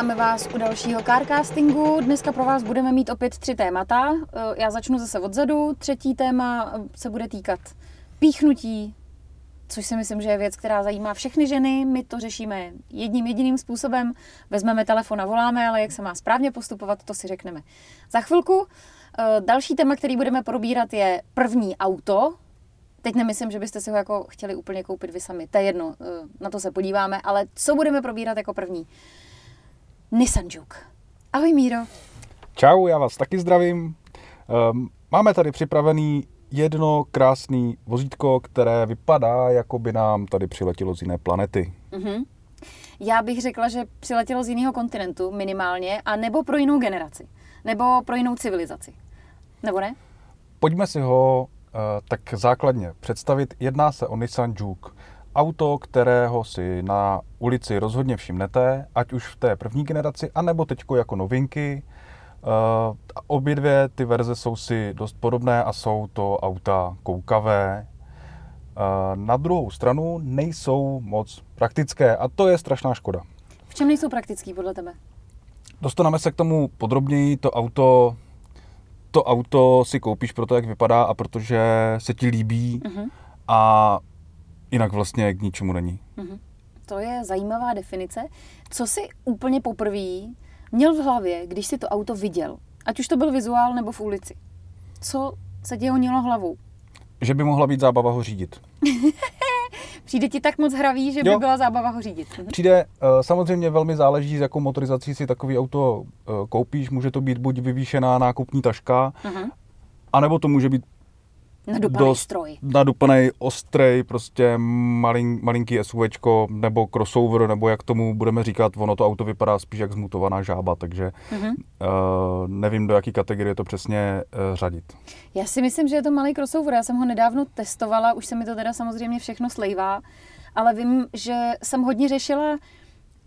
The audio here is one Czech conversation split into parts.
Vítáme vás u dalšího carcastingu. Dneska pro vás budeme mít opět tři témata. Eh, Já začnu zase odzadu. Třetí téma eh, se bude týkat píchnutí, což si myslím, že je věc, která zajímá všechny ženy. My to řešíme jedním jediným způsobem. Vezmeme telefon a voláme, ale jak se má správně postupovat, to si řekneme za chvilku. Eh, Další téma, který budeme probírat, je první auto. Teď nemyslím, že byste si ho jako chtěli úplně koupit vy sami. To je jedno, na to se podíváme. Ale co budeme probírat jako první? Nissan Juke. Ahoj Míro. Čau, já vás taky zdravím. Ehm, Máme tady připravený jedno krásné vozítko, které vypadá, jako by nám tady přiletělo z jiné planety. Mhm. Já bych řekla, že přiletělo z jiného kontinentu minimálně, a nebo pro jinou generaci. Nebo pro jinou civilizaci. Nebo ne? Pojďme si ho eh, tak základně představit. Jedná se o Nissan Juke. Auto, kterého si na ulici rozhodně všimnete, ať už v té první generaci, anebo teďko jako novinky. Eh, Obě dvě ty verze jsou si dost podobné a jsou to auta koukavé. Eh, Na druhou stranu nejsou moc praktické a to je strašná škoda. V čem nejsou praktický podle tebe? Dostaneme se k tomu podrobněji. To auto, to auto si koupíš proto, jak vypadá a protože se ti líbí Mhm. a jinak vlastně k ničemu není. Mhm. To je zajímavá definice. Co jsi úplně poprvé měl v hlavě, když si to auto viděl? Ať už to byl vizuál nebo v ulici. Co se ti honilo hlavou? Že by mohla být zábava ho řídit. Přijde ti tak moc hravý, že by Jo. byla zábava ho řídit. Mhm. Přijde, eh, samozřejmě velmi záleží, s jakou motorizací si takový auto eh, koupíš. Může to být buď vyvýšená nákupní taška, Mhm. anebo to může být Nadupaný dost stroj. nadupaný, ostrej, prostě malin, malinký SUVčko nebo crossover, nebo jak tomu budeme říkat, ono to auto vypadá spíš jak zmutovaná žába, takže Mhm. uh, nevím, do jaký kategorie to přesně uh, řadit. Já si myslím, že je to malý crossover. Já jsem ho nedávno testovala, už se mi to teda samozřejmě všechno slejvá, ale vím, že jsem hodně řešila,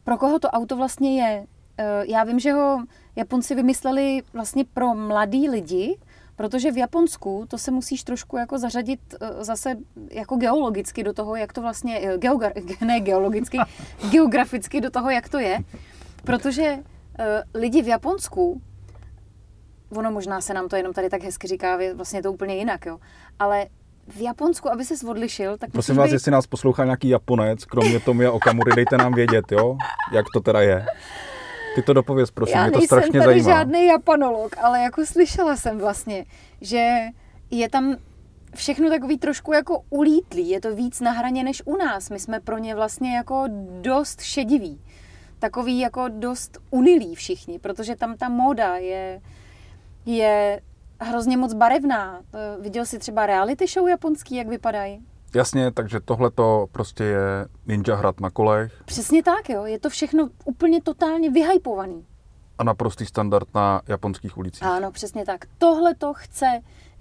pro koho to auto vlastně je. Eh, Já vím, že ho Japonci vymysleli vlastně pro mladý lidi, protože v Japonsku to se musíš trošku jako zařadit eh, zase jako geologicky do toho, jak to vlastně, eh, geogar, ne geologicky, geograficky do toho, jak to je. Protože eh, lidi v Japonsku ono možná se nám to jenom tady tak hezky říká, vlastně je to úplně jinak, jo. Ale v Japonsku, aby se odlišil, tak Prosím vás, být- jestli nás poslouchá nějaký Japonec, kromě Tomia Okamury, dejte nám vědět, jo, jak to teda je. Ty to dopověz, prosím, Já mě to nejsem strašně tady zajímá. žádný japanolog, ale jako slyšela jsem vlastně, že je tam všechno takový trošku jako ulítlý, je to víc na hraně než u nás. My jsme pro ně vlastně jako dost šediví. Takový jako dost unilí všichni, protože tam ta móda je, je hrozně moc barevná. Eh, Viděl jsi třeba reality show japonský, jak vypadají? Jasně, takže tohle to prostě je ninja hrad na kolech Přesně tak, jo. Je to všechno úplně totálně vyhypovaný. a naprostý standard na japonských ulicích. Ano, přesně tak. Tohle to chce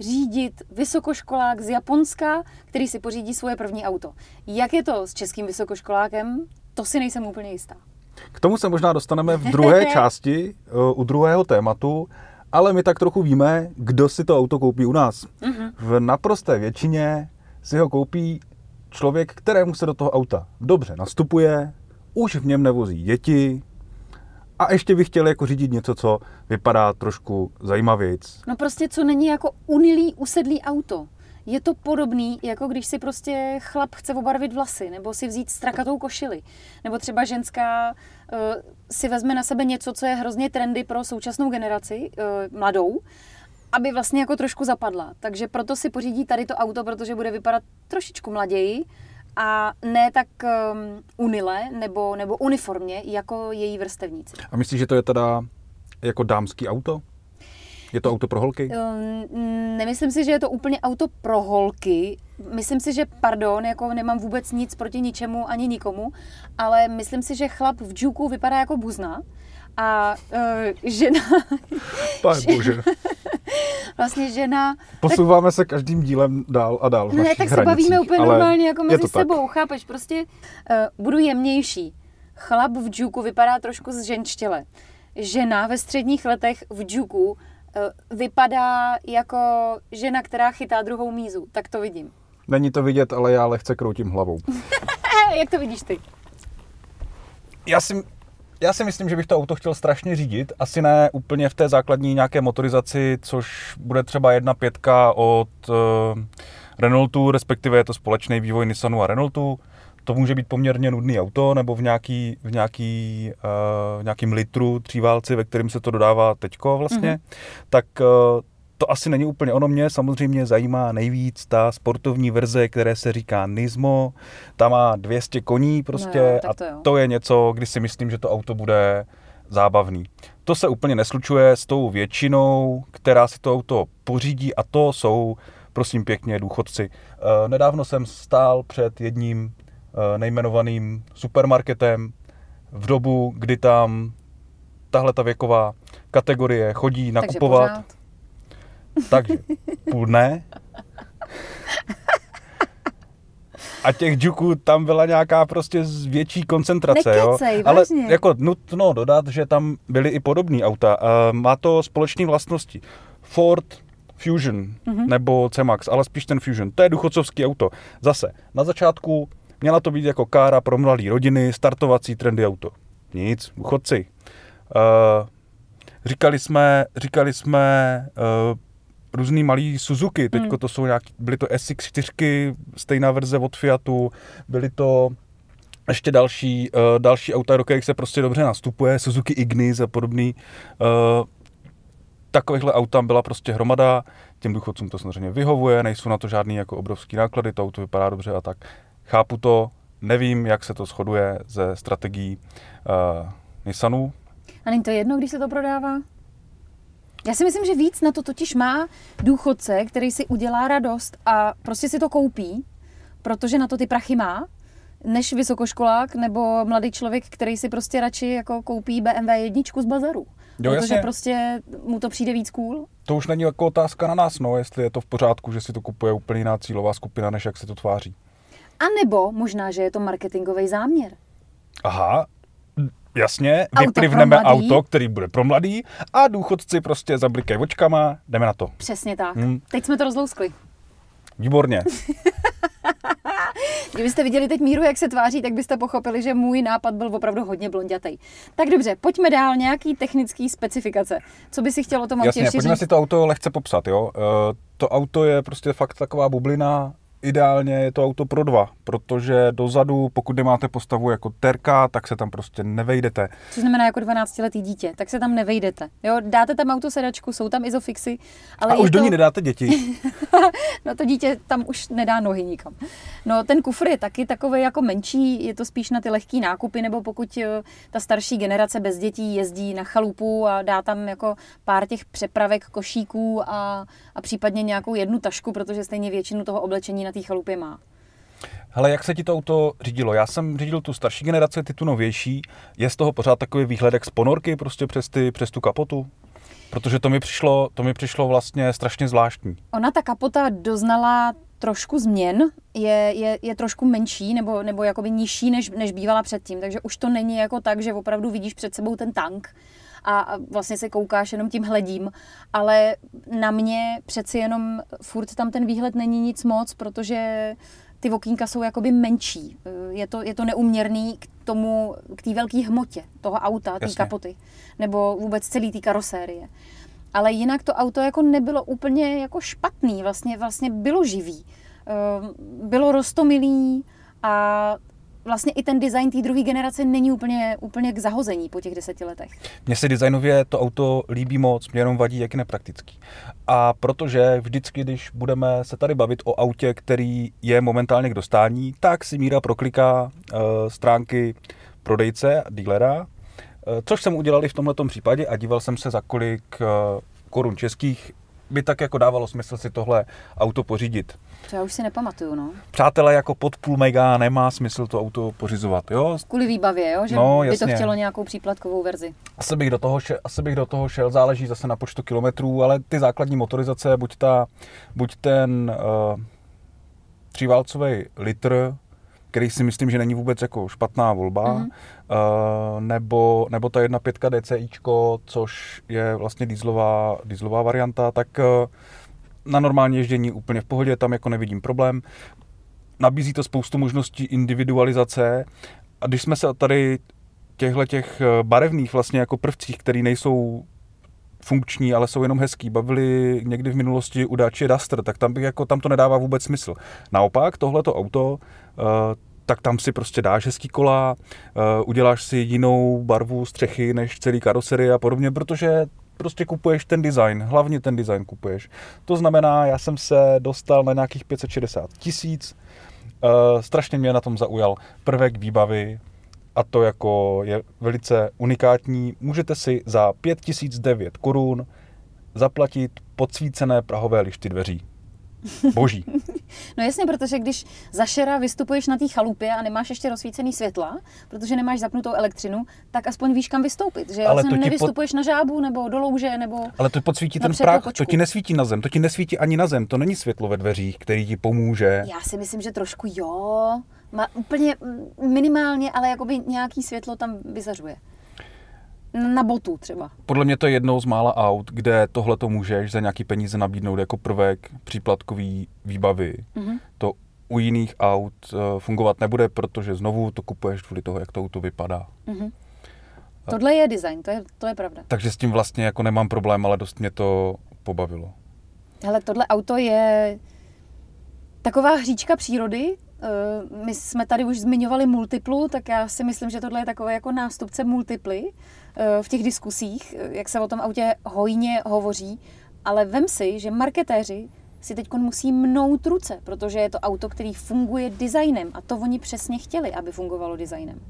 řídit vysokoškolák z Japonska, který si pořídí svoje první auto. Jak je to s českým vysokoškolákem, to si nejsem úplně jistá. K tomu se možná dostaneme v druhé části, eh, u druhého tématu, ale my tak trochu víme, kdo si to auto koupí u nás. V naprosté většině si ho koupí člověk, kterému se do toho auta dobře nastupuje, už v něm nevozí děti a ještě by chtěl jako řídit něco, co vypadá trošku zajímavějc. No prostě, co není jako unilý, usedlý auto. Je to podobný, jako když si prostě chlap chce obarvit vlasy, nebo si vzít strakatou košili, nebo třeba ženská uh, si vezme na sebe něco, co je hrozně trendy pro současnou generaci, uh, mladou, aby vlastně jako trošku zapadla. Takže proto si pořídí tady to auto, protože bude vypadat trošičku mlaději a ne tak um, unile nebo, nebo uniformně jako její vrstevníci. A myslíš, že to je teda jako dámský auto? Je to auto pro holky? Um, Nemyslím si, že je to úplně auto pro holky. Myslím si, že, pardon, jako nemám vůbec nic proti ničemu ani nikomu, ale myslím si, že chlap v džuku vypadá jako buzna a uh, žena, Pane bože. vlastně žena, Posouváme se každým dílem dál a dál ne, tak se hranicích, bavíme úplně normálně jako mezi to tak. sebou, chápeš, prostě uh, budu jemnější. Chlap v džuku vypadá trošku zženštěle. Žena ve středních letech v džuku uh, vypadá jako žena, která chytá druhou mízu. Tak to vidím. Není to vidět, ale já lehce kroutím hlavou. Jak to vidíš ty? Já si, já si myslím, že bych to auto chtěl strašně řídit. Asi ne úplně v té základní nějaké motorizaci, což bude třeba jedna pětka od uh, Renaultu, respektive je to společný vývoj Nissanu a Renaultu. To může být poměrně nudný auto, nebo v nějaký, v nějaký, uh, nějakým litru tříválci, ve kterým se to dodává teďko vlastně. Mm-hmm. Tak uh, to asi není úplně ono. Mě samozřejmě zajímá nejvíc ta sportovní verze, které se říká Nismo. Ta má 200 koní prostě no, a to, jo. to je něco, kdy si myslím, že to auto bude zábavný. To se úplně neslučuje s tou většinou, která si to auto pořídí a to jsou, prosím pěkně, důchodci. E, nedávno jsem stál před jedním e, nejmenovaným supermarketem v dobu, kdy tam tahle ta věková kategorie chodí nakupovat. Takže pořád. Takže půl dne. A těch džuků tam byla nějaká prostě větší koncentrace, Nekecej, jo. Ale vážně. jako nutno dodat, že tam byly i podobné auta. Má to společné vlastnosti. Ford Fusion mm-hmm. nebo C-Max, ale spíš ten Fusion. To je důchodcovský auto. Zase, na začátku měla to být jako kára pro mladé rodiny, startovací trendy auto. Nic, důchodci. Uh, říkali jsme, říkali jsme uh, různý malý Suzuki, teďko Hmm. to jsou nějaký, byly to SX4, stejná verze od Fiatu, byly to ještě další, uh, další auta, do kterých se prostě dobře nastupuje, Suzuki Ignis a podobný. Uh, takovýchhle autám byla prostě hromada, těm důchodcům to samozřejmě vyhovuje, nejsou na to žádný jako obrovský náklady, to auto vypadá dobře a tak. Chápu to, nevím, jak se to shoduje ze strategií uh, Nissanu, A není to jedno, když se to prodává? Já si myslím, že víc na to totiž má důchodce, který si udělá radost a prostě si to koupí, protože na to ty prachy má, než vysokoškolák nebo mladý člověk, který si prostě radši jako koupí BMW jedničku z bazaru. Jo, protože jasně. prostě mu to přijde víc cool. To už není jako otázka na nás, no, jestli je to v pořádku, že si to kupuje úplně jiná cílová skupina, než jak se to tváří. A nebo možná, že je to marketingový záměr. Aha, jasně, Auto vyplivneme auto, který bude pro mladý a důchodci prostě zablikají očkama, jdeme na to. Přesně tak. Hmm. Teď jsme to rozlouskli. Výborně. Kdybyste viděli teď Míru, jak se tváří, tak byste pochopili, že můj nápad byl opravdu hodně blondětej. Tak dobře, pojďme dál. Nějaký technický specifikace. Co by si chtěl o tom autě Jasně, pojďme říct? si to auto lehce popsat, jo. Eh, To auto je prostě fakt taková bublina, ideálně je to auto pro dva, protože dozadu, pokud nemáte postavu jako terka, tak se tam prostě nevejdete. Což znamená jako 12-letý dítě, tak se tam nevejdete. Jo, dáte tam autosedačku, jsou tam izofixy, ale A už to, do ní nedáte děti. no to dítě tam už nedá nohy nikam. No ten kufr je taky takový jako menší, je to spíš na ty lehké nákupy, nebo pokud eh, ta starší generace bez dětí jezdí na chalupu a dá tam jako pár těch přepravek, košíků a, a případně nějakou jednu tašku, protože stejně většinu toho oblečení na té chalupě má. Hele, jak se ti to auto řídilo? Já jsem řídil tu starší generaci, ty tu novější. Je z toho pořád takový výhledek z ponorky prostě přes, ty, přes tu kapotu? Protože to mi přišlo, to mi přišlo vlastně strašně zvláštní. Ona ta kapota doznala trošku změn, je, je, je trošku menší nebo, nebo jakoby nižší, než, než bývala předtím, takže už to není jako tak, že opravdu vidíš před sebou ten tank a, vlastně se koukáš jenom tím hledím, ale na mě přeci jenom furt tam ten výhled není nic moc, protože ty okýnka jsou jakoby menší. Je to, je to neuměrný k tomu, k té velké hmotě toho auta, té kapoty, nebo vůbec celý té karosérie. Ale jinak to auto jako nebylo úplně jako špatný, vlastně, vlastně bylo živý. Ehm, Bylo rostomilý a vlastně i ten design té druhé generace není úplně, úplně k zahození po těch deseti letech. Mně se designově to auto líbí moc, mě jenom vadí, jak je nepraktický. A protože vždycky, když budeme se tady bavit o autě, který je momentálně k dostání, tak si Míra prokliká uh, stránky prodejce, dílera, uh, což jsem udělal i v tomto případě a díval jsem se, za kolik uh, korun českých by tak jako dávalo smysl si tohle auto pořídit. To já už si nepamatuju, no. Přátelé, jako pod půl mega nemá smysl to auto pořizovat, jo? Kvůli výbavě, jo? že No, by to jasně. chtělo nějakou příplatkovou verzi. Asi bych, do toho šel, asi bych do toho šel, záleží zase na počtu kilometrů, ale ty základní motorizace, buď, ta, buď ten uh, tříválcový litr, který si myslím, že není vůbec jako špatná volba, Mhm. mm-hmm. uh, nebo, nebo ta 1.5 DCIčko, což je vlastně dieselová, dieselová varianta, tak uh, na normální ježdění úplně v pohodě, tam jako nevidím problém. Nabízí to spoustu možností individualizace a když jsme se tady těchto těch eh, barevných vlastně jako prvcích, které nejsou funkční, ale jsou jenom hezký, bavili někdy v minulosti u Dacia Duster, tak tam, bych jako, tam to nedává vůbec smysl. Naopak, tohleto auto, uh, tak tam si prostě dáš hezký kola, uh, uděláš si jinou barvu střechy než celý karoserie a podobně, protože prostě kupuješ ten design, hlavně ten design kupuješ. To znamená, já jsem se dostal na nějakých 560 tisíc, uh, strašně mě na tom zaujal prvek výbavy, a to jako je velice unikátní. Můžete si za 5009 korun zaplatit podsvícené prahové lišty dveří. Boží. No jasně, protože když za šera vystupuješ na té chalupě a nemáš ještě rozsvícený světla, protože nemáš zapnutou elektřinu, tak aspoň víš, kam vystoupit. Že Ale to nevystupuješ pod... na žábu nebo do louže nebo... Ale to podsvítí ten prach, překlopočku. to ti nesvítí na zem, to ti nesvítí ani na zem, to není světlo ve dveřích, který ti pomůže. Já si myslím, že trošku jo. Má úplně minimálně, ale jakoby nějaký světlo tam vyzařuje. Na botu třeba. Podle mě to je jednou z mála aut, kde tohle to můžeš za nějaký peníze nabídnout jako prvek příplatkový výbavy. Mhm. To u jiných aut eh, fungovat nebude, protože znovu to kupuješ kvůli toho, jak to auto vypadá. Mhm. Tohle je design, to je, to je pravda. Takže s tím vlastně jako nemám problém, ale dost mě to pobavilo. Hele, tohle auto je taková hříčka přírody. Eh, My jsme tady už zmiňovali multiplu, tak já si myslím, že tohle je takové jako nástupce multiply v těch diskusích, eh, jak se o tom autě hojně hovoří. Ale vem si, že marketéři si teď musí mnout ruce, protože je to auto, který funguje designem a to oni přesně chtěli, aby fungovalo designem.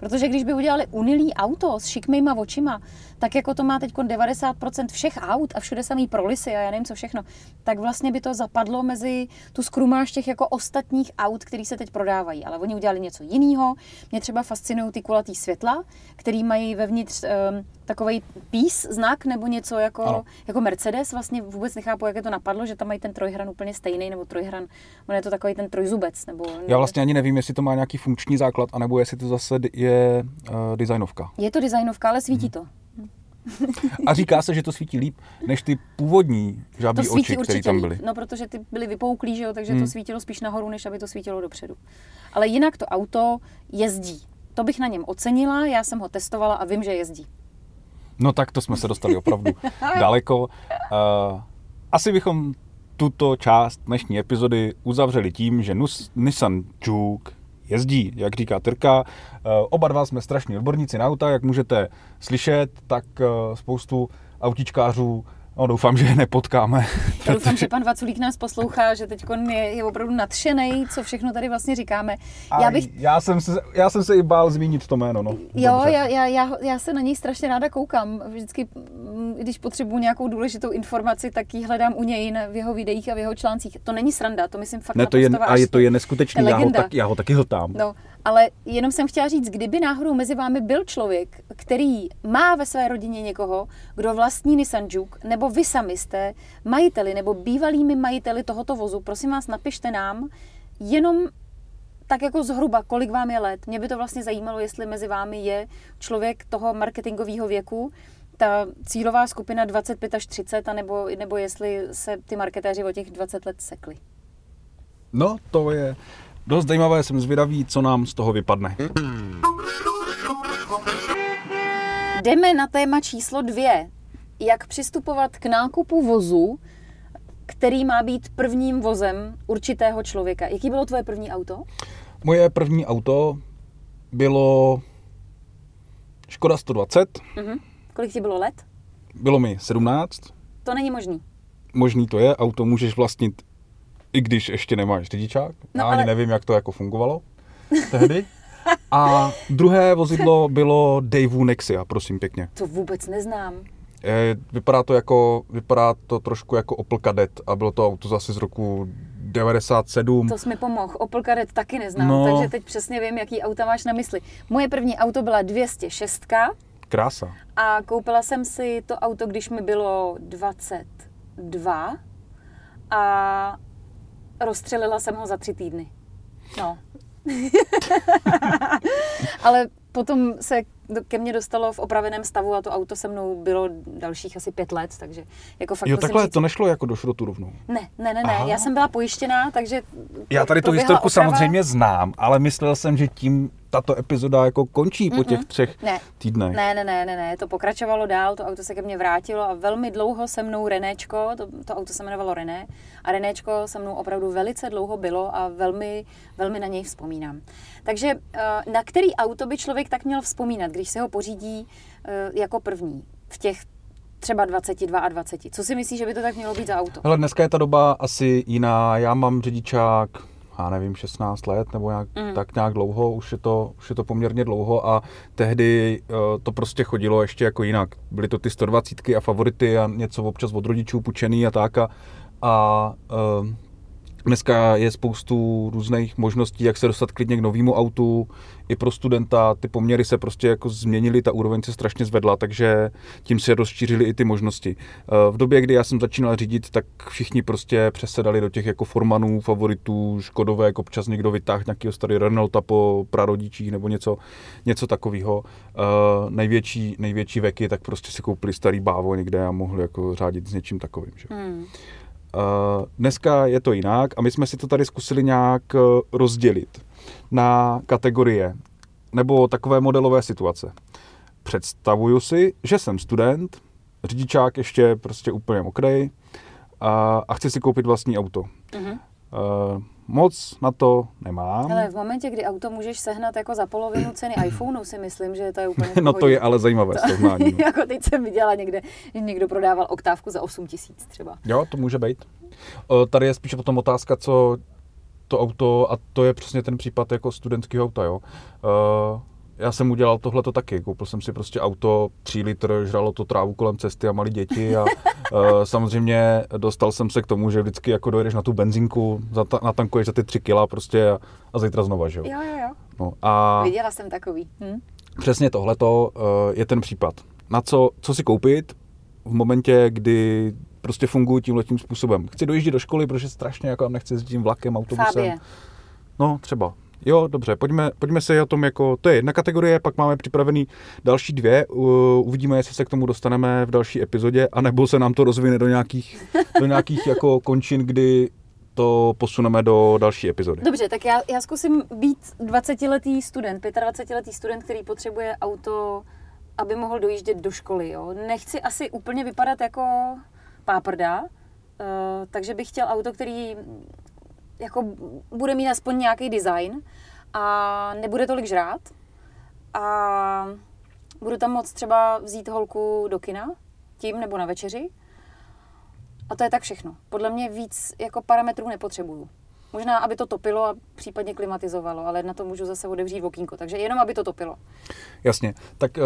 Protože když by udělali unilý auto s šikmýma očima, tak jako to má teď 90% všech aut a všude samý prolisy a já nevím co všechno, tak vlastně by to zapadlo mezi tu skrumáž těch jako ostatních aut, který se teď prodávají. Ale oni udělali něco jiného. Mě třeba fascinují ty kulatý světla, který mají vevnitř um, takový pís znak nebo něco jako, Ano. jako Mercedes. Vlastně vůbec nechápu, jak je to napadlo, že tam mají ten trojhran úplně stejný, nebo trojhran, on je to takový ten trojzubec. Nebo, Já vlastně ani nevím, jestli to má nějaký funkční základ, anebo jestli to zase d- je uh, designovka. Je to designovka, ale svítí Mhm. to. A říká se, že to svítí líp než ty původní To žábí svítí oči, které tam líp, byly. No, protože ty byly vypouklí, že jo, takže Hmm. to svítilo spíš nahoru, než aby to svítilo dopředu. Ale jinak to auto jezdí. To bych na něm ocenila, já jsem ho testovala a vím, že jezdí. No tak to jsme se dostali opravdu daleko. Uh, asi bychom tuto část dnešní epizody uzavřeli tím, že Nus, Nissan Juke jezdí, jak říká Trka. Uh, oba dva jsme strašní odborníci na auta, jak můžete slyšet, tak uh, spoustu autičkářů No, doufám, že je nepotkáme. Já doufám, že pan Vaculík nás poslouchá, že teď je, je opravdu nadšený, co všechno tady vlastně říkáme. A Já bych, já, jsem se, já jsem se i bál zmínit to jméno. No. Jo, Dobře. já, já, já, já se na něj strašně ráda koukám. Vždycky, mm, když potřebuji nějakou důležitou informaci, tak ji hledám u něj na- v jeho videích a v jeho článcích. To není sranda, to myslím fakt Ne, to je, a je to je neskutečný, já ho, tak, já ho taky hltám. No, ale jenom jsem chtěla říct, kdyby náhodou mezi vámi byl člověk, který má ve své rodině někoho, kdo vlastní Nissan Juke, nebo vy sami jste majiteli nebo bývalými majiteli tohoto vozu, prosím vás, napište nám jenom tak jako zhruba, kolik vám je let. Mě by to vlastně zajímalo, jestli mezi vámi je člověk toho marketingového věku, ta cílová skupina 25 až 30, anebo, nebo jestli se ty marketéři o těch 20 let sekli. No, to je dost zajímavé, jsem zvědavý, co nám z toho vypadne. Jdeme na téma číslo dvě. Jak přistupovat k nákupu vozu, který má být prvním vozem určitého člověka. Jaký bylo tvoje první auto? Moje první auto bylo Škoda 120, Mhm. Kolik ti bylo let? bylo mi 17, To není možný. možný to je, auto můžeš vlastnit, i když ještě nemáš řidičák. No, Já ani ale- nevím, jak to jako fungovalo tehdy. A druhé vozidlo bylo Daewoo Nexia, prosím pěkně. To vůbec neznám. Eh, Vypadá to jako, vypadá to trošku jako Opel Kadett a bylo to auto zase z roku 97. To jsi mi pomohl. Opel Kadett taky neznám, No. takže teď přesně vím, jaký auta máš na mysli. Moje první auto byla 206 Krása. a koupila jsem si to auto, když mi bylo 22 a rozstřelila jsem ho za tři týdny. No. Ale potom se ke mně dostalo v opraveném stavu a to auto se mnou bylo dalších asi pět let, takže jako fakt Jo, takhle říct, to nešlo jako do šrotu rovnou. Ne, ne, ne, ne. Aha. Já jsem byla pojištěná, takže Já tady tu historku oprava. samozřejmě znám, ale myslel jsem, že tím tato epizoda jako končí po těch třech Ne. týdnech. Ne, ne, ne, ne, ne, to pokračovalo dál, to auto se ke mně vrátilo a velmi dlouho se mnou Renéčko, to, to auto se jmenovalo René, a Renéčko se mnou opravdu velice dlouho bylo a velmi, velmi na něj vzpomínám. Takže eh, na který auto by člověk tak měl vzpomínat, když se ho pořídí eh, jako první v těch třeba 22 a 20? Co si myslíš, že by to tak mělo být za auto? Hele, dneska je ta doba asi jiná. Já mám řidičák, já nevím, 16 let nebo nějak, Mm. tak nějak dlouho, už je, to, už je to poměrně dlouho a tehdy uh, to prostě chodilo ještě jako jinak. Byly to ty 120 a favority a něco občas od rodičů půjčený a tak a, a uh, Dneska je spoustu různých možností, jak se dostat klidně k novému autu. I pro studenta ty poměry se prostě jako změnily, ta úroveň se strašně zvedla, takže tím se rozšířily i ty možnosti. Eh, V době, kdy já jsem začínal řídit, tak všichni prostě přesedali do těch jako formanů, favoritů, škodovek, občas někdo vytáhl nějakého starý Renaulta po prarodičích nebo něco, něco takového. Uh, největší, největší veky, tak prostě si koupili starý bávo někde a mohli jako řádit s něčím takovým. Že? Hmm. Uh, dneska je to jinak a my jsme si to tady zkusili nějak uh, rozdělit na kategorie nebo takové modelové situace. Představuju si, že jsem student, řidičák ještě prostě úplně mokrý a, a chci si koupit vlastní auto. Mhm. Uh, moc na to nemám. Hele, v momentě, kdy auto můžeš sehnat jako za polovinu ceny iPhoneu, si myslím, že to je úplně no to je ale zajímavé srovnání. no. jako teď jsem viděla někde, že někdo prodával oktávku za 8 tisíc třeba. Jo, to může být. Tady je spíš potom otázka, co to auto, a to je přesně ten případ jako studentského auta, jo. Já jsem udělal tohle to taky. Koupil jsem si prostě auto, 3 litr, žralo to trávu kolem cesty a malí děti a uh, samozřejmě dostal jsem se k tomu, že vždycky jako dojedeš na tu benzínku, zata- natankuješ za ty 3 kila prostě a, a zítra znova, že jo. Jo, jo, jo. No, a Viděla jsem takový. Hm? přesně tohleto uh, je ten případ. Na co, co si koupit v momentě, kdy prostě funguji tímhletím způsobem. Chci dojíždět do školy, protože strašně jako nechci jezdit tím vlakem, autobusem. Fábie. No, třeba. Jo, dobře, pojďme, pojďme se o tom jako, to je jedna kategorie, pak máme připravený další dvě, uvidíme, jestli se k tomu dostaneme v další epizodě, anebo se nám to rozvine do nějakých, do nějakých jako končin, kdy to posuneme do další epizody. Dobře, tak já, já zkusím být 20-letý student, 25-letý student, který potřebuje auto, aby mohl dojíždět do školy. Jo? Nechci asi úplně vypadat jako páprda, uh, takže bych chtěl auto, který jako bude mít aspoň nějaký design a nebude tolik žrát a budu tam moct třeba vzít holku do kina tím nebo na večeři a to je tak všechno. Podle mě víc jako parametrů nepotřebuju. Možná, aby to topilo a případně klimatizovalo, ale na to můžu zase otevřít okýnko. Takže jenom, aby to topilo. Jasně, tak uh,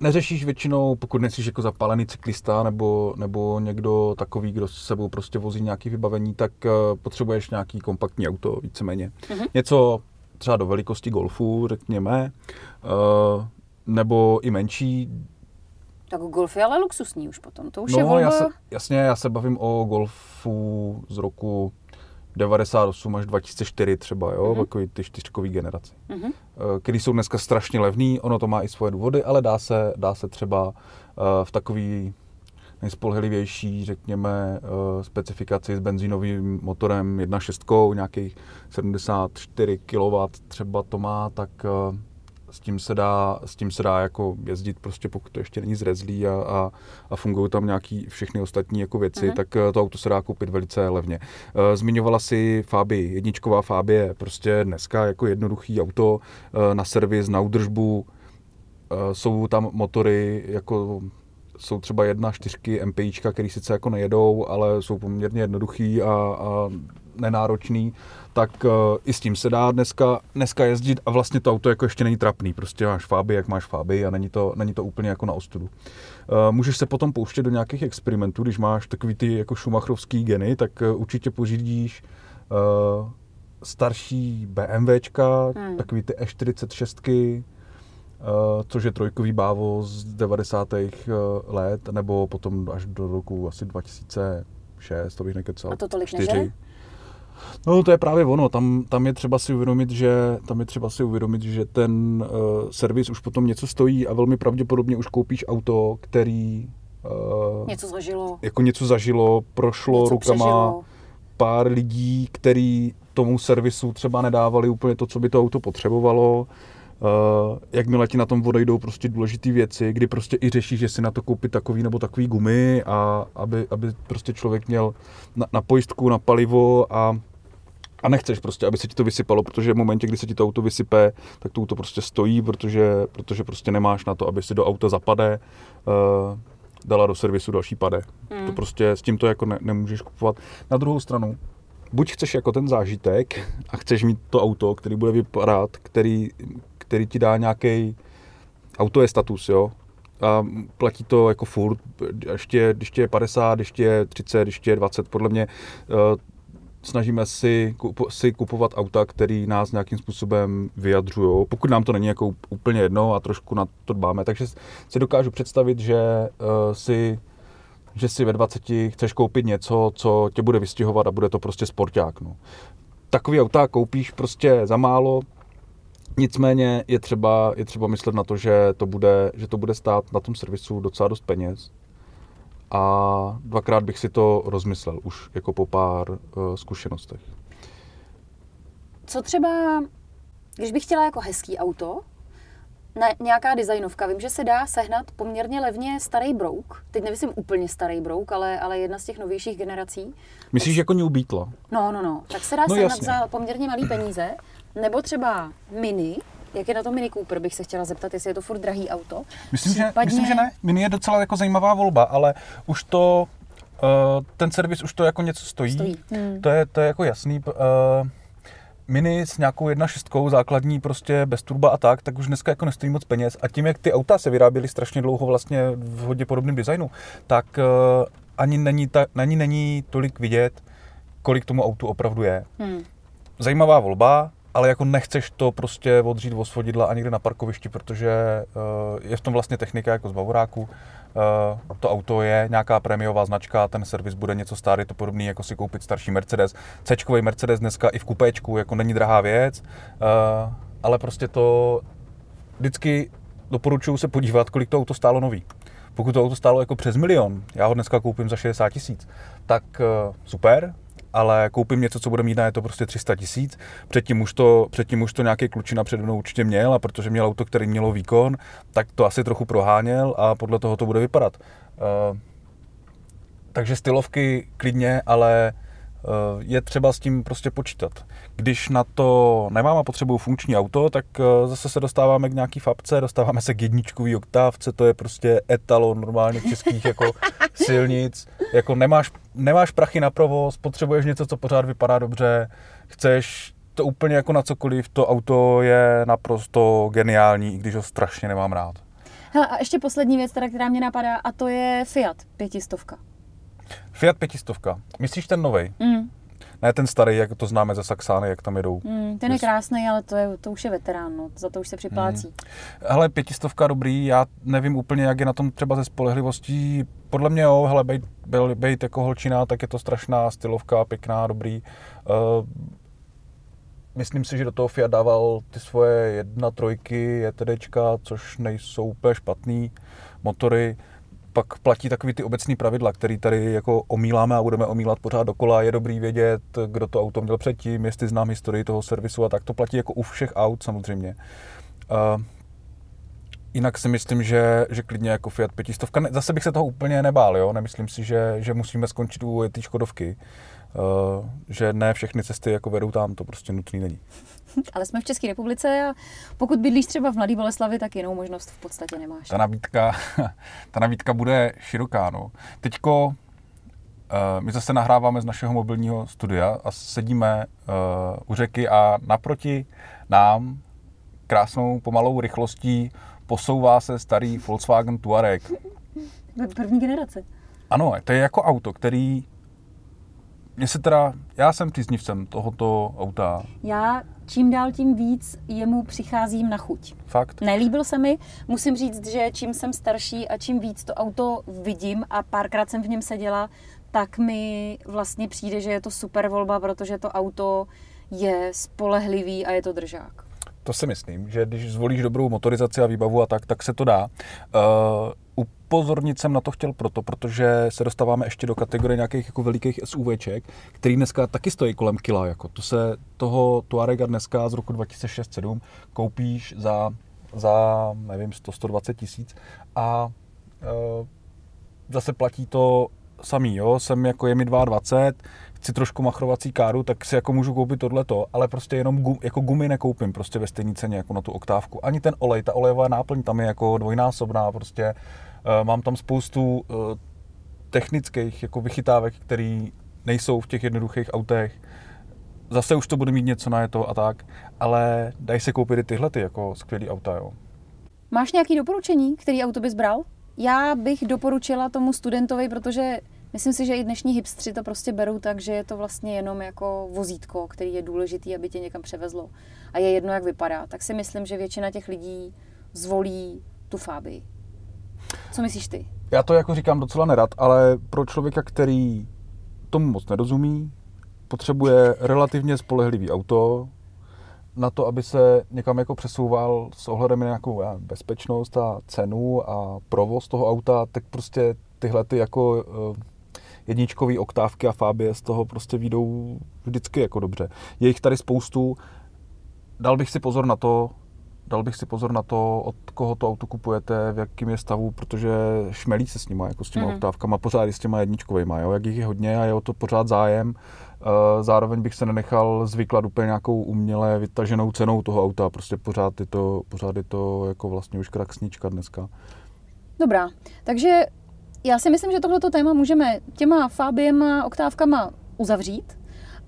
neřešíš většinou, pokud nejsi jako zapálený cyklista nebo, nebo někdo takový, kdo s sebou prostě vozí nějaký vybavení, tak uh, potřebuješ nějaký kompaktní auto, víceméně. Mhm. Něco třeba do velikosti golfu, řekněme, uh, nebo i menší. Tak golf je ale luxusní už potom. To už je No, volba. já se, jasně, já se bavím o golfu z roku 98 až 2004 třeba, jo, Mhm. mm-hmm. takový ty čtyřkový generace. Mhm. eh, který jsou dneska strašně levný, ono to má i svoje důvody, ale dá se, dá se třeba eh, v takový nejspolehlivější, řekněme, eh, specifikaci s benzínovým motorem 1.6, nějakých 74 kW třeba to má, tak s tím se dá, s tím se dá jako jezdit prostě, pokud to ještě není zrezlý a, a, a fungují tam nějaký všechny ostatní jako věci, Mhm. mm-hmm. tak eh, to auto se dá koupit velice levně. Eh, Zmiňovala si Fabii, jedničková Fabie, prostě dneska jako jednoduchý auto eh, na servis, na údržbu, jsou tam motory jako jsou třeba jedna čtyřky MPIčka, které sice jako nejedou, ale jsou poměrně jednoduchý a, a nenáročný, tak uh, i s tím se dá dneska, dneska jezdit a vlastně to auto jako ještě není trapný, prostě máš fáby, jak máš fáby a není to, není to úplně jako na ostudu. Uh, můžeš se potom pouštět do nějakých experimentů, když máš takový ty jako šumachrovský geny, tak uh, určitě pořídíš uh, starší BMWčka, Hmm. takový ty E46, Uh, což je trojkový bávo z 90. uh, let, nebo potom až do roku asi 2006, to bych nekecal. A to tolik čtyři. nežere? No to je právě ono, tam, tam je třeba si uvědomit, že tam je třeba si uvědomit, že ten uh, servis už potom něco stojí a velmi pravděpodobně už koupíš auto, který uh, Něco zažilo. jako něco zažilo, prošlo něco rukama přežilo. pár lidí, který tomu servisu třeba nedávali úplně to, co by to auto potřebovalo. Uh, jakmile ti na tom odejdou prostě důležité věci, kdy prostě i řešíš, že si na to koupit takový nebo takový gumy a aby, aby prostě člověk měl na, na pojistku, na palivo a a nechceš prostě, aby se ti to vysypalo, protože v momentě, kdy se ti to auto vysype, tak to auto prostě stojí, protože, protože prostě nemáš na to, aby si do auta zapade, uh, dala do servisu další pade. Hmm. To prostě s tím to jako ne, nemůžeš kupovat. Na druhou stranu, buď chceš jako ten zážitek a chceš mít to auto, který bude vypadat, který, který ti dá nějaký auto je status, jo, a platí to jako furt, ještě, když je 50, když je 30, když je 20, podle mě uh, snažíme si, si kupovat auta, které nás nějakým způsobem vyjadřují, pokud nám to není jako úplně jedno a trošku na to dbáme. Takže si dokážu představit, že uh, si že si ve 20 chceš koupit něco, co tě bude vystihovat a bude to prostě sporták. No. Takový auta koupíš prostě za málo, nicméně je třeba, je třeba myslet na to, že to, bude, že to bude stát na tom servisu docela dost peněz a dvakrát bych si to rozmyslel už jako po pár uh, zkušenostech. Co třeba, když bych chtěla jako hezký auto, ne, nějaká designovka. Vím, že se dá sehnat poměrně levně starý brouk. Teď nemyslím úplně starý brouk, ale, ale jedna z těch novějších generací. Myslíš jako New Beetle? No, no, no. Tak se dá no, sehnat jasně. za poměrně malý peníze. Nebo třeba Mini, jak je na tom Mini Cooper, bych se chtěla zeptat, jestli je to furt drahý auto. Myslím, Případně... že, myslím že ne. Mini je docela jako zajímavá volba, ale už to, uh, ten servis už to jako něco stojí. stojí. Hmm. To, je, to je jako jasný. Uh, Mini s nějakou 1.6 základní prostě bez turba a tak, tak už dneska jako nestojí moc peněz. A tím, jak ty auta se vyráběly strašně dlouho vlastně v hodně podobném designu, tak uh, ani není, ta, ani není tolik vidět, kolik tomu autu opravdu je. Hmm. Zajímavá volba, ale jako nechceš to prostě odřít od svodidla a někde na parkovišti, protože uh, je v tom vlastně technika jako z Bavoráku. Uh, to auto je nějaká prémiová značka, ten servis bude něco je to podobný jako si koupit starší Mercedes. c Mercedes dneska i v kupéčku jako není drahá věc, uh, ale prostě to vždycky doporučuju se podívat, kolik to auto stálo nový. Pokud to auto stálo jako přes milion, já ho dneska koupím za 60 tisíc, tak super, ale koupím něco, co bude mít na je to prostě 300 tisíc. Předtím už to, předtím už to nějaký klučina před mnou určitě měl a protože měl auto, který mělo výkon, tak to asi trochu proháněl a podle toho to bude vypadat. Uh, takže stylovky klidně, ale je třeba s tím prostě počítat. Když na to nemám a potřebuju funkční auto, tak eh, zase se dostáváme k nějaký fabce, dostáváme se k jedničkový oktávce, to je prostě etalon normálně českých jako silnic. Jako nemáš, nemáš prachy na provoz, potřebuješ něco, co pořád vypadá dobře, chceš to úplně jako na cokoliv, to auto je naprosto geniální, i když ho strašně nemám rád. Hele, a ještě poslední věc, teda, která mě napadá, a to je Fiat pětistovka. Fiat pětistovka. Myslíš ten nový? Mm. Ne ten starý, jak to známe ze Saxány, jak tam jedou. Mm, ten je krásný, ale to, je, to už je veterán, no. za to už se připlácí. Mm. Hele, pětistovka dobrý, já nevím úplně, jak je na tom třeba ze spolehlivostí. Podle mě jo, hele, bejt, byl, bejt jako holčina, tak je to strašná stylovka, pěkná, dobrý. Uh, myslím si, že do toho Fiat dával ty svoje jedna trojky, JTDčka, což nejsou úplně špatný motory pak platí takový ty obecní pravidla, který tady jako omíláme a budeme omílat pořád dokola. Je dobrý vědět, kdo to auto měl předtím, jestli znám historii toho servisu a tak. To platí jako u všech aut samozřejmě. Uh, jinak si myslím, že, že klidně jako Fiat 500. Zase bych se toho úplně nebál, jo? Nemyslím si, že, že musíme skončit u té Škodovky. Uh, že ne všechny cesty jako vedou tam, to prostě nutný není. Ale jsme v České republice a pokud bydlíš třeba v Mladé Boleslavi, tak jinou možnost v podstatě nemáš. Ta nabídka, ta nabídka bude široká. No. Teďko uh, my zase nahráváme z našeho mobilního studia a sedíme uh, u řeky a naproti nám krásnou pomalou rychlostí posouvá se starý Volkswagen Touareg. První generace. Ano, to je jako auto, který mně se teda, já jsem příznivcem tohoto auta. Já čím dál tím víc jemu přicházím na chuť. Fakt? Nelíbil se mi, musím říct, že čím jsem starší a čím víc to auto vidím a párkrát jsem v něm seděla, tak mi vlastně přijde, že je to super volba, protože to auto je spolehlivý a je to držák. To si myslím, že když zvolíš dobrou motorizaci a výbavu a tak, tak se to dá. Uh, upozornit jsem na to chtěl proto, protože se dostáváme ještě do kategorie nějakých jako velikých SUVček, který dneska taky stojí kolem kila. Jako. To se toho Tuarega dneska z roku 2006-2007 koupíš za, za nevím, 100-120 tisíc a e, zase platí to samý, jo, jsem jako je mi 22, chci trošku machrovací káru, tak si jako můžu koupit tohleto, ale prostě jenom gum, jako gumy nekoupím prostě ve stejné ceně jako na tu oktávku. Ani ten olej, ta olejová náplň tam je jako dvojnásobná, prostě uh, mám tam spoustu uh, technických jako vychytávek, které nejsou v těch jednoduchých autech. Zase už to bude mít něco na je to a tak, ale dají se koupit i tyhle ty jako skvělý auta, jo. Máš nějaké doporučení, který auto bys bral? Já bych doporučila tomu studentovi, protože myslím si, že i dnešní hipstři to prostě berou tak, že je to vlastně jenom jako vozítko, který je důležitý, aby tě někam převezlo. A je jedno, jak vypadá. Tak si myslím, že většina těch lidí zvolí tu Fabii. Co myslíš ty? Já to jako říkám docela nerad, ale pro člověka, který tomu moc nerozumí, potřebuje relativně spolehlivý auto, na to, aby se někam jako přesouval s ohledem na nějakou já, bezpečnost a cenu a provoz toho auta, tak prostě tyhle ty jako uh, jedničkový oktávky a Fabie z toho prostě výjdou vždycky jako dobře. Je jich tady spoustu. Dal bych si pozor na to, dal bych si pozor na to, od koho to auto kupujete, v jakým je stavu, protože šmelí se s nima, jako s těma mm-hmm. oktávkama, pořád i s těma jedničkovými, jo, jak jich je hodně a je o to pořád zájem. Eh, zároveň bych se nenechal zvyklat úplně nějakou uměle vytaženou cenou toho auta, prostě pořád je to, pořád je to jako vlastně už kraksnička dneska. Dobrá, takže já si myslím, že tohleto téma můžeme těma Fabiema, oktávkama uzavřít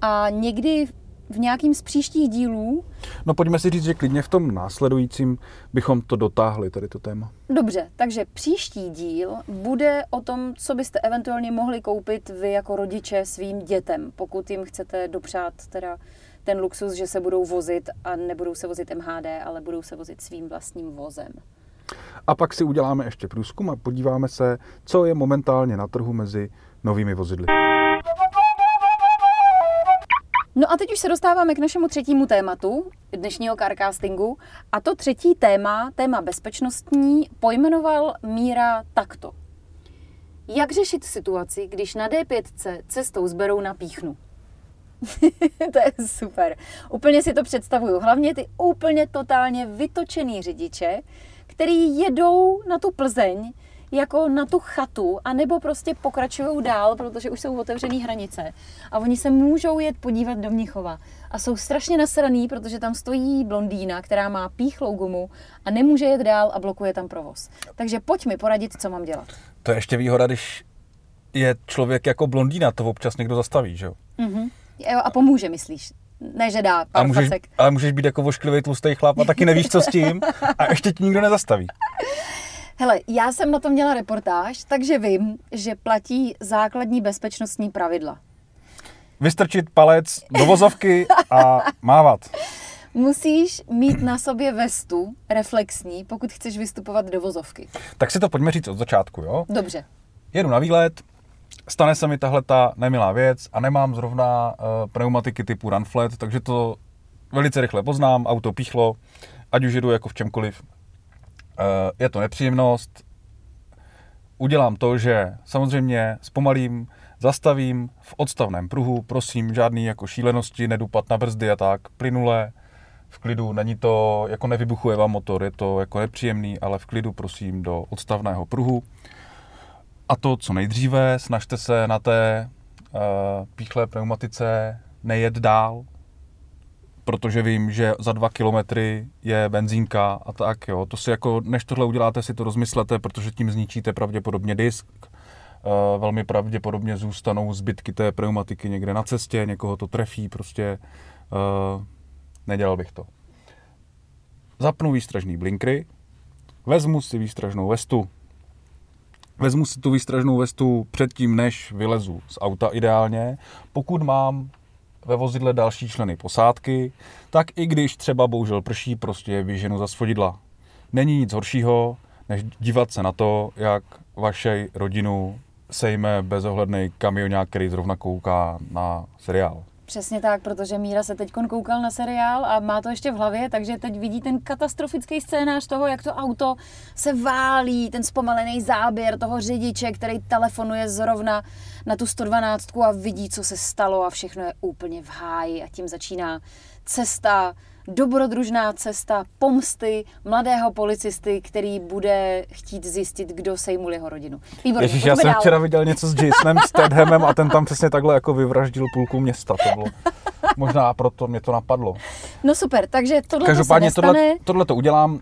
a někdy v nějakým z příštích dílů. No pojďme si říct, že klidně v tom následujícím bychom to dotáhli, tady to téma. Dobře, takže příští díl bude o tom, co byste eventuálně mohli koupit vy jako rodiče svým dětem, pokud jim chcete dopřát teda ten luxus, že se budou vozit a nebudou se vozit MHD, ale budou se vozit svým vlastním vozem. A pak si uděláme ještě průzkum a podíváme se, co je momentálně na trhu mezi novými vozidly. No a teď už se dostáváme k našemu třetímu tématu dnešního carcastingu. A to třetí téma, téma bezpečnostní, pojmenoval Míra takto. Jak řešit situaci, když na D5 cestou zberou na píchnu? to je super. Úplně si to představuju. Hlavně ty úplně totálně vytočený řidiče, který jedou na tu Plzeň jako na tu chatu, anebo prostě pokračují dál, protože už jsou otevřené hranice. A oni se můžou jet podívat do Mnichova. A jsou strašně nasraný, protože tam stojí blondýna, která má píchlou gumu a nemůže jet dál a blokuje tam provoz. Takže pojď mi poradit, co mám dělat. To je ještě výhoda, když je člověk jako blondýna, to občas někdo zastaví, že jo? Mm-hmm. Jo, a pomůže, myslíš? Ne, že dá a můžeš, ale můžeš být jako vošklivý tlustý chlap a taky nevíš, co s tím a ještě ti nikdo nezastaví. Hele, já jsem na to měla reportáž, takže vím, že platí základní bezpečnostní pravidla. Vystrčit palec do vozovky a mávat. Musíš mít na sobě vestu reflexní, pokud chceš vystupovat do vozovky. Tak si to pojďme říct od začátku, jo? Dobře. Jedu na výlet, stane se mi tahle ta nemilá věc a nemám zrovna uh, pneumatiky typu Runflat, takže to velice rychle poznám, auto píchlo, ať už jedu jako v čemkoliv, je to nepříjemnost, udělám to, že samozřejmě zpomalím, zastavím v odstavném pruhu, prosím, žádný jako šílenosti, nedupat na brzdy a tak, plynule, v klidu, není to, jako nevybuchuje vám motor, je to jako nepříjemný, ale v klidu prosím do odstavného pruhu. A to co nejdříve, snažte se na té uh, píchlé pneumatice nejet dál, protože vím, že za dva kilometry je benzínka a tak, jo. To si jako, než tohle uděláte, si to rozmyslete, protože tím zničíte pravděpodobně disk, Uh, velmi pravděpodobně zůstanou zbytky té pneumatiky někde na cestě, někoho to trefí, prostě uh, nedělal bych to. Zapnu výstražný blinkry, vezmu si výstražnou vestu, vezmu si tu výstražnou vestu předtím, než vylezu z auta ideálně. Pokud mám ve vozidle další členy posádky, tak i když třeba bohužel prší, prostě vyženu za svodidla. Není nic horšího, než dívat se na to, jak vaše rodinu sejme bezohledný kamionák, který zrovna kouká na seriál. Přesně tak, protože Míra se teď koukal na seriál a má to ještě v hlavě, takže teď vidí ten katastrofický scénář toho, jak to auto se válí, ten zpomalený záběr toho řidiče, který telefonuje zrovna na tu 112 a vidí, co se stalo a všechno je úplně v háji a tím začíná cesta dobrodružná cesta pomsty mladého policisty, který bude chtít zjistit, kdo sejmul jeho rodinu. Výborně, Ježíš, já jsem dál. včera viděl něco s Jasonem Stadhamem a ten tam přesně takhle jako vyvraždil půlku města. To bylo, možná proto mě to napadlo. No super, takže tohle Každopádně to se tohle, tohle to udělám, uh,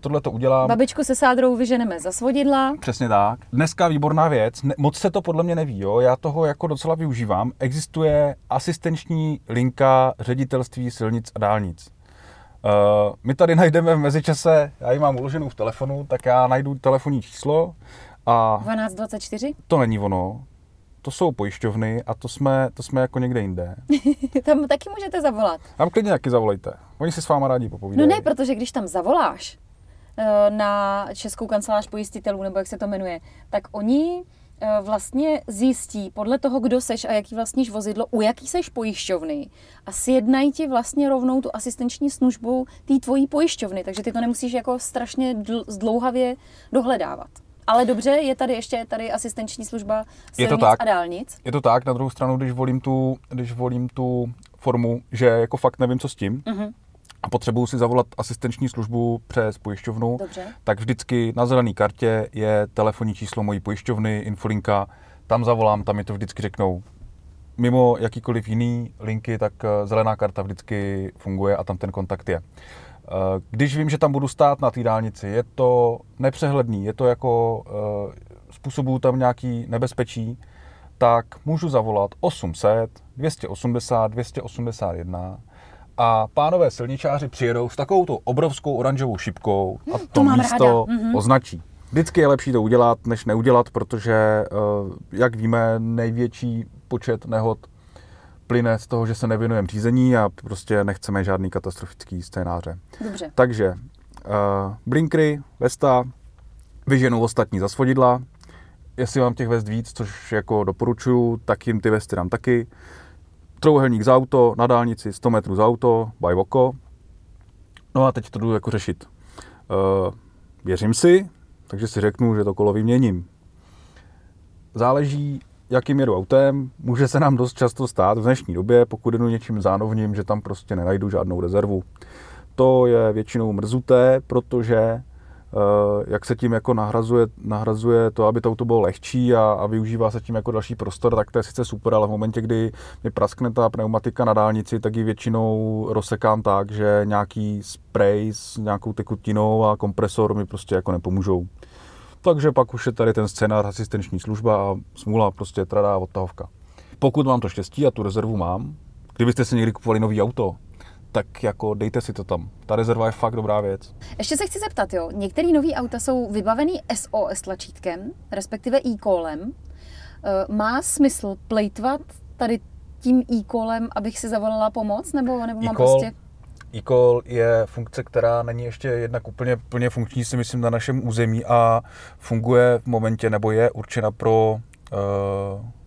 tohle to udělám. Babičku se sádrou vyženeme za svodidla. Přesně tak. Dneska výborná věc, ne, moc se to podle mě neví, jo? já toho jako docela využívám. Existuje asistenční linka ředitelství silnic a dálnic. Uh, my tady najdeme v mezičase, já ji mám uloženou v telefonu, tak já najdu telefonní číslo a... 1224? To není ono. To jsou pojišťovny a to jsme, to jsme jako někde jinde. tam taky můžete zavolat. Tam klidně taky zavolejte. Oni si s váma rádi popovídají. No ne, protože když tam zavoláš eh, na Českou kancelář pojistitelů, nebo jak se to jmenuje, tak oni Eh, vlastně zjistí podle toho, kdo seš a jaký vlastníš vozidlo, u jaký seš pojišťovny a sjednají ti vlastně rovnou tu asistenční službu té tvojí pojišťovny, takže ty to nemusíš jako strašně dl- zdlouhavě dohledávat. Ale dobře, je tady ještě tady asistenční služba je to tak. a dálnic. Je to tak, na druhou stranu, když volím tu, když volím tu formu, že jako fakt nevím, co s tím, uh-huh a potřebuju si zavolat asistenční službu přes pojišťovnu, Dobře. tak vždycky na zelené kartě je telefonní číslo mojí pojišťovny, infolinka, tam zavolám, tam mi to vždycky řeknou. Mimo jakýkoliv jiný linky, tak eh, zelená karta vždycky funguje a tam ten kontakt je. Eh, když vím, že tam budu stát na té dálnici, je to nepřehledný, je to jako eh, způsobuju tam nějaký nebezpečí, tak můžu zavolat 800 280 281 a pánové silničáři přijedou s takovou obrovskou oranžovou šipkou a to, to místo mm-hmm. označí. Vždycky je lepší to udělat, než neudělat, protože, eh, jak víme, největší počet nehod plyne z toho, že se nevěnujeme řízení a prostě nechceme žádný katastrofický scénáře. Dobře. Takže uh, blinkry, vesta, vyženou ostatní za svodidla. Jestli mám těch vest víc, což jako doporučuju, tak jim ty vesty dám taky trouhelník za auto, na dálnici 100 metrů za auto, by oko. No a teď to jdu jako řešit. Uh, věřím si, takže si řeknu, že to kolo vyměním. Záleží, jakým jedu autem. Může se nám dost často stát v dnešní době, pokud jdu něčím zánovním, že tam prostě nenajdu žádnou rezervu. To je většinou mrzuté, protože jak se tím jako nahrazuje, nahrazuje to, aby to auto bylo lehčí a, a využívá se tím jako další prostor, tak to je sice super, ale v momentě, kdy mi praskne ta pneumatika na dálnici, tak ji většinou rozsekám tak, že nějaký spray s nějakou tekutinou a kompresor mi prostě jako nepomůžou. Takže pak už je tady ten scénář asistenční služba a smůla prostě tradá odtahovka. Pokud mám to štěstí a tu rezervu mám, kdybyste si někdy kupovali nový auto, tak jako dejte si to tam. Ta rezerva je fakt dobrá věc. Ještě se chci zeptat, jo, některé nové auta jsou vybavený SOS tlačítkem, respektive e-callem. Eh, má smysl plejtvat tady tím e-callem, abych si zavolala pomoc, nebo, nebo mám prostě... E-call je funkce, která není ještě jednak úplně plně funkční, si myslím, na našem území a funguje v momentě, nebo je určena pro uh,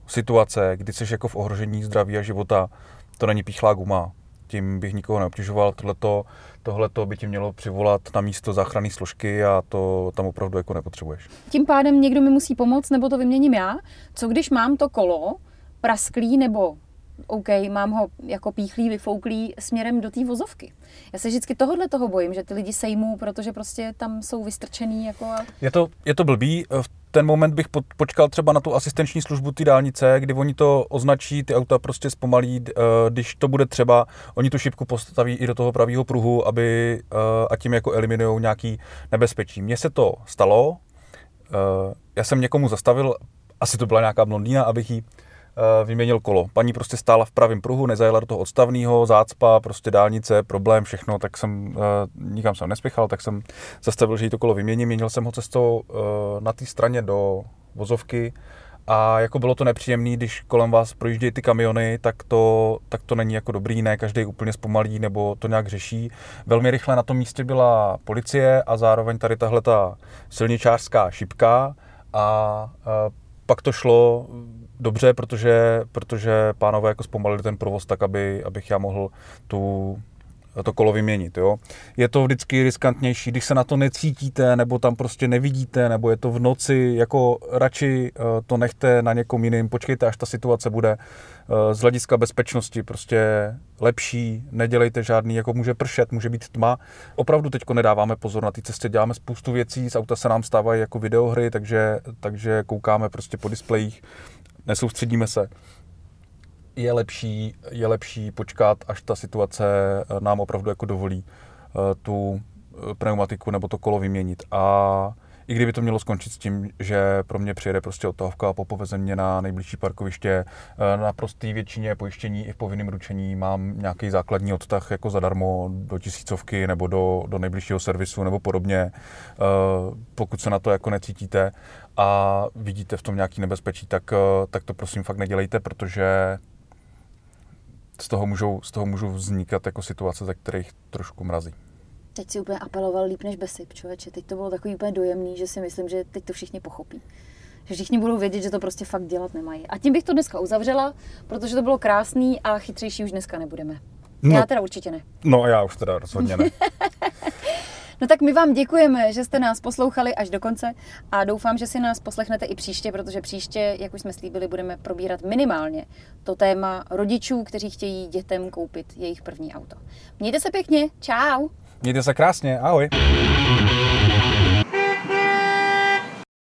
situace, kdy jsi jako v ohrožení zdraví a života. To není píchlá guma tím bych nikoho neobtěžoval. Tohleto, tohleto by ti mělo přivolat na místo záchranné složky a to tam opravdu jako nepotřebuješ. Tím pádem někdo mi musí pomoct, nebo to vyměním já. Co když mám to kolo prasklý nebo OK, mám ho jako píchlý, vyfouklý směrem do té vozovky. Já se vždycky tohohle toho bojím, že ty lidi sejmou, protože prostě tam jsou vystrčený. Jako... Je, to, je to blbý. V ten moment bych počkal třeba na tu asistenční službu ty dálnice, kdy oni to označí, ty auta prostě zpomalí, eh, když to bude třeba, oni tu šipku postaví i do toho pravého pruhu, aby eh, a tím jako eliminují nějaký nebezpečí. Mně se to stalo, eh, já jsem někomu zastavil, asi to byla nějaká blondýna, abych jí vyměnil kolo. Paní prostě stála v pravém pruhu, nezajela do toho odstavného, zácpa, prostě dálnice, problém, všechno, tak jsem, uh, nikam jsem nespěchal, tak jsem zastavil, že jí to kolo vyměním, měnil jsem ho cestou uh, na té straně do vozovky a jako bylo to nepříjemné, když kolem vás projíždějí ty kamiony, tak to, tak to není jako dobrý, ne každý úplně zpomalí nebo to nějak řeší. Velmi rychle na tom místě byla policie a zároveň tady tahle ta silničářská šipka a pak to šlo dobře, protože, protože pánové jako zpomalili ten provoz tak, aby, abych já mohl tu to kolo vyměnit. Jo. Je to vždycky riskantnější, když se na to necítíte, nebo tam prostě nevidíte, nebo je to v noci, jako radši eh, to nechte na někom jiným, počkejte, až ta situace bude eh, z hlediska bezpečnosti prostě lepší, nedělejte žádný, jako může pršet, může být tma. Opravdu teďko nedáváme pozor na té cestě, děláme spoustu věcí, z auta se nám stávají jako videohry, takže, takže koukáme prostě po displejích, nesoustředíme se je lepší, je lepší počkat, až ta situace eh, nám opravdu jako dovolí eh, tu eh, pneumatiku nebo to kolo vyměnit. A i kdyby to mělo skončit s tím, že pro mě přijede prostě odtahovka a popoveze mě na nejbližší parkoviště, na prostý většině pojištění i v povinném ručení mám nějaký základní odtah jako zadarmo do tisícovky nebo do, do nejbližšího servisu nebo podobně. Pokud se na to jako necítíte a vidíte v tom nějaký nebezpečí, tak, tak to prosím fakt nedělejte, protože z toho můžou, z toho můžou vznikat jako situace, ze kterých trošku mrazí. Teď si úplně apeloval líp než besyp, člověče. Teď to bylo takový úplně dojemný, že si myslím, že teď to všichni pochopí. Že všichni budou vědět, že to prostě fakt dělat nemají. A tím bych to dneska uzavřela, protože to bylo krásný a chytřejší už dneska nebudeme. No, já teda určitě ne. No já už teda rozhodně ne. No tak my vám děkujeme, že jste nás poslouchali až do konce a doufám, že si nás poslechnete i příště, protože příště, jak už jsme slíbili, budeme probírat minimálně to téma rodičů, kteří chtějí dětem koupit jejich první auto. Mějte se pěkně, čau! Mějte se krásně, ahoj!